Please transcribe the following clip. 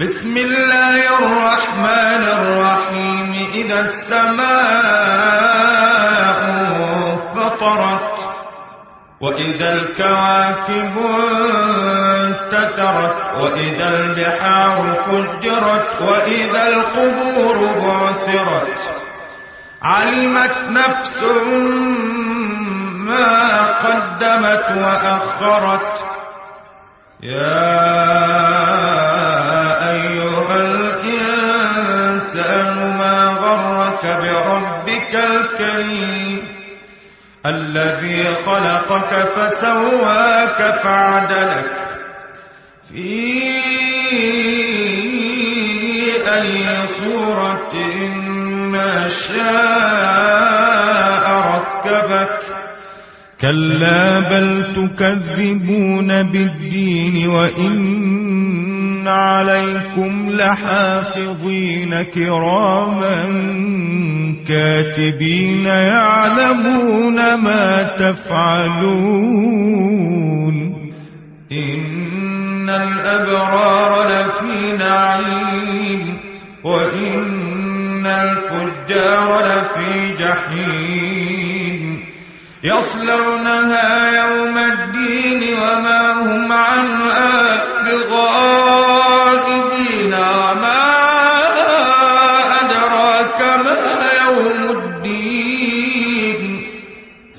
بسم الله الرحمن الرحيم. إذا السماء فطرت وإذا الكواكب انتثرت وإذا البحار فجرت وإذا القبور بعثرت. علمت نفس ما قدمت وأخرت. يا بربك الكريم. الذي خلقك فسواك فعدلك. في أي صورة ما شاء ركبك. كلا بل تكذبون بالدين وإن عليكم لحافظين كراما كاتبين يعلمون ما تفعلون. إن الأبرار لفي نعيم وإن الفجار لفي جحيم. يصلونها يوم الدين